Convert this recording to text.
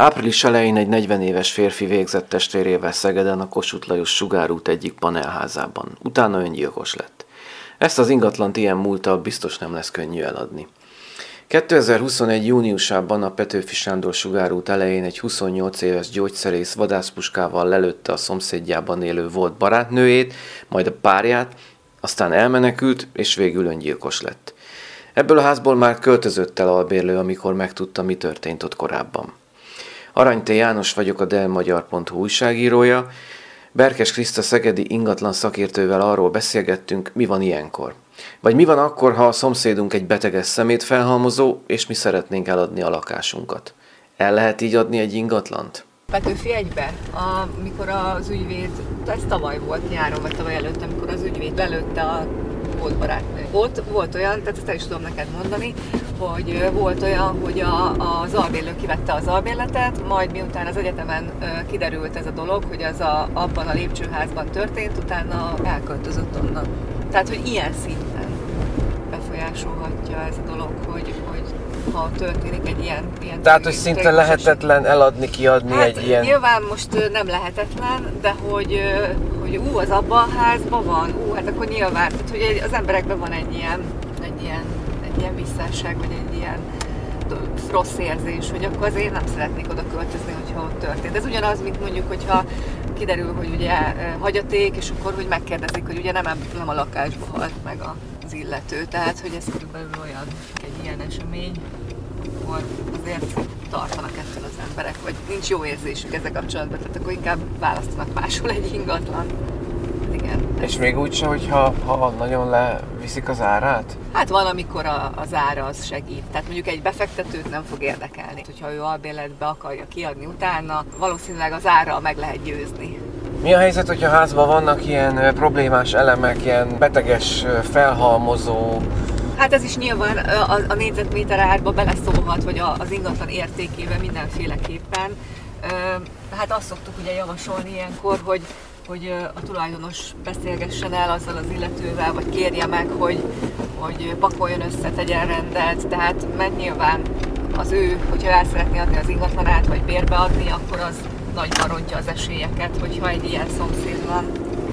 Április elején egy 40 éves férfi végzett testvérével Szegeden a Kossuth Lajos sugárút egyik panelházában. Utána öngyilkos lett. Ezt az ingatlant ilyen múltal biztos nem lesz könnyű eladni. 2021. júniusában a Petőfi Sándor sugárút elején egy 28 éves gyógyszerész vadászpuskával lelőtte a szomszédjában élő volt barátnőjét, majd a párját, aztán elmenekült, és végül öngyilkos lett. Ebből a házból már költözött el albérlő, amikor megtudta, mi történt ott korábban. Aranyté János vagyok a delmagyar.hu újságírója. Berkes Kriszta Szegedi ingatlan szakértővel arról beszélgettünk, mi van ilyenkor. Vagy mi van akkor, ha a szomszédunk egy beteges szemét felhalmozó, és mi szeretnénk eladni a lakásunkat. El lehet így adni egy ingatlant? Petőfi egybe, amikor az ügyvéd, ez tavaly volt nyáron, vagy tavaly előtt, amikor az ügyvéd lelőtte a volt barátnő. Ott volt olyan, tehát ezt el is tudom neked mondani, hogy volt olyan, hogy a, az albérlő kivette az albérletet, majd miután az egyetemen kiderült ez a dolog, hogy ez a, abban a lépcsőházban történt, utána elköltözött onnan. Tehát, hogy ilyen szinten befolyásolhatja ez a dolog, hogy, hogy ha történik egy ilyen... ilyen Tehát, hogy szinte lehetetlen eladni, kiadni hát, egy ilyen... Nyilván most nem lehetetlen, de hogy, hogy ú, az abban a házban van, ú, hát akkor nyilván, tehát, hogy az emberekben van egy ilyen, egy ilyen, egy ilyen visszásság, vagy egy ilyen rossz érzés, hogy akkor azért nem szeretnék oda költözni, hogyha ott történt. Ez ugyanaz, mint mondjuk, hogyha kiderül, hogy ugye hagyaték, és akkor hogy megkérdezik, hogy ugye nem, nem a lakásba halt meg az illető. Tehát, hogy ez körülbelül olyan egy ilyen esemény, akkor azért tartanak ettől az emberek, vagy nincs jó érzésük ezzel kapcsolatban, tehát akkor inkább választanak máshol egy ingatlan. Igen. És még úgy se, hogyha ha nagyon leviszik az árát? Hát van, amikor a, az ára az segít. Tehát mondjuk egy befektetőt nem fog érdekelni. Hogyha ő albérletbe akarja kiadni utána, valószínűleg az ára meg lehet győzni. Mi a helyzet, hogyha házban vannak ilyen problémás elemek, ilyen beteges, felhalmozó Hát ez is nyilván a, a négyzetméter árba beleszólhat, vagy a, az ingatlan értékébe mindenféleképpen. Hát azt szoktuk ugye javasolni ilyenkor, hogy hogy a tulajdonos beszélgessen el azzal az illetővel, vagy kérje meg, hogy, hogy pakoljon össze, tegyen rendet, tehát mert nyilván az ő, hogyha el szeretné adni az ingatlanát, vagy bérbe adni, akkor az nagyban rontja az esélyeket, hogyha egy ilyen szomszéd van.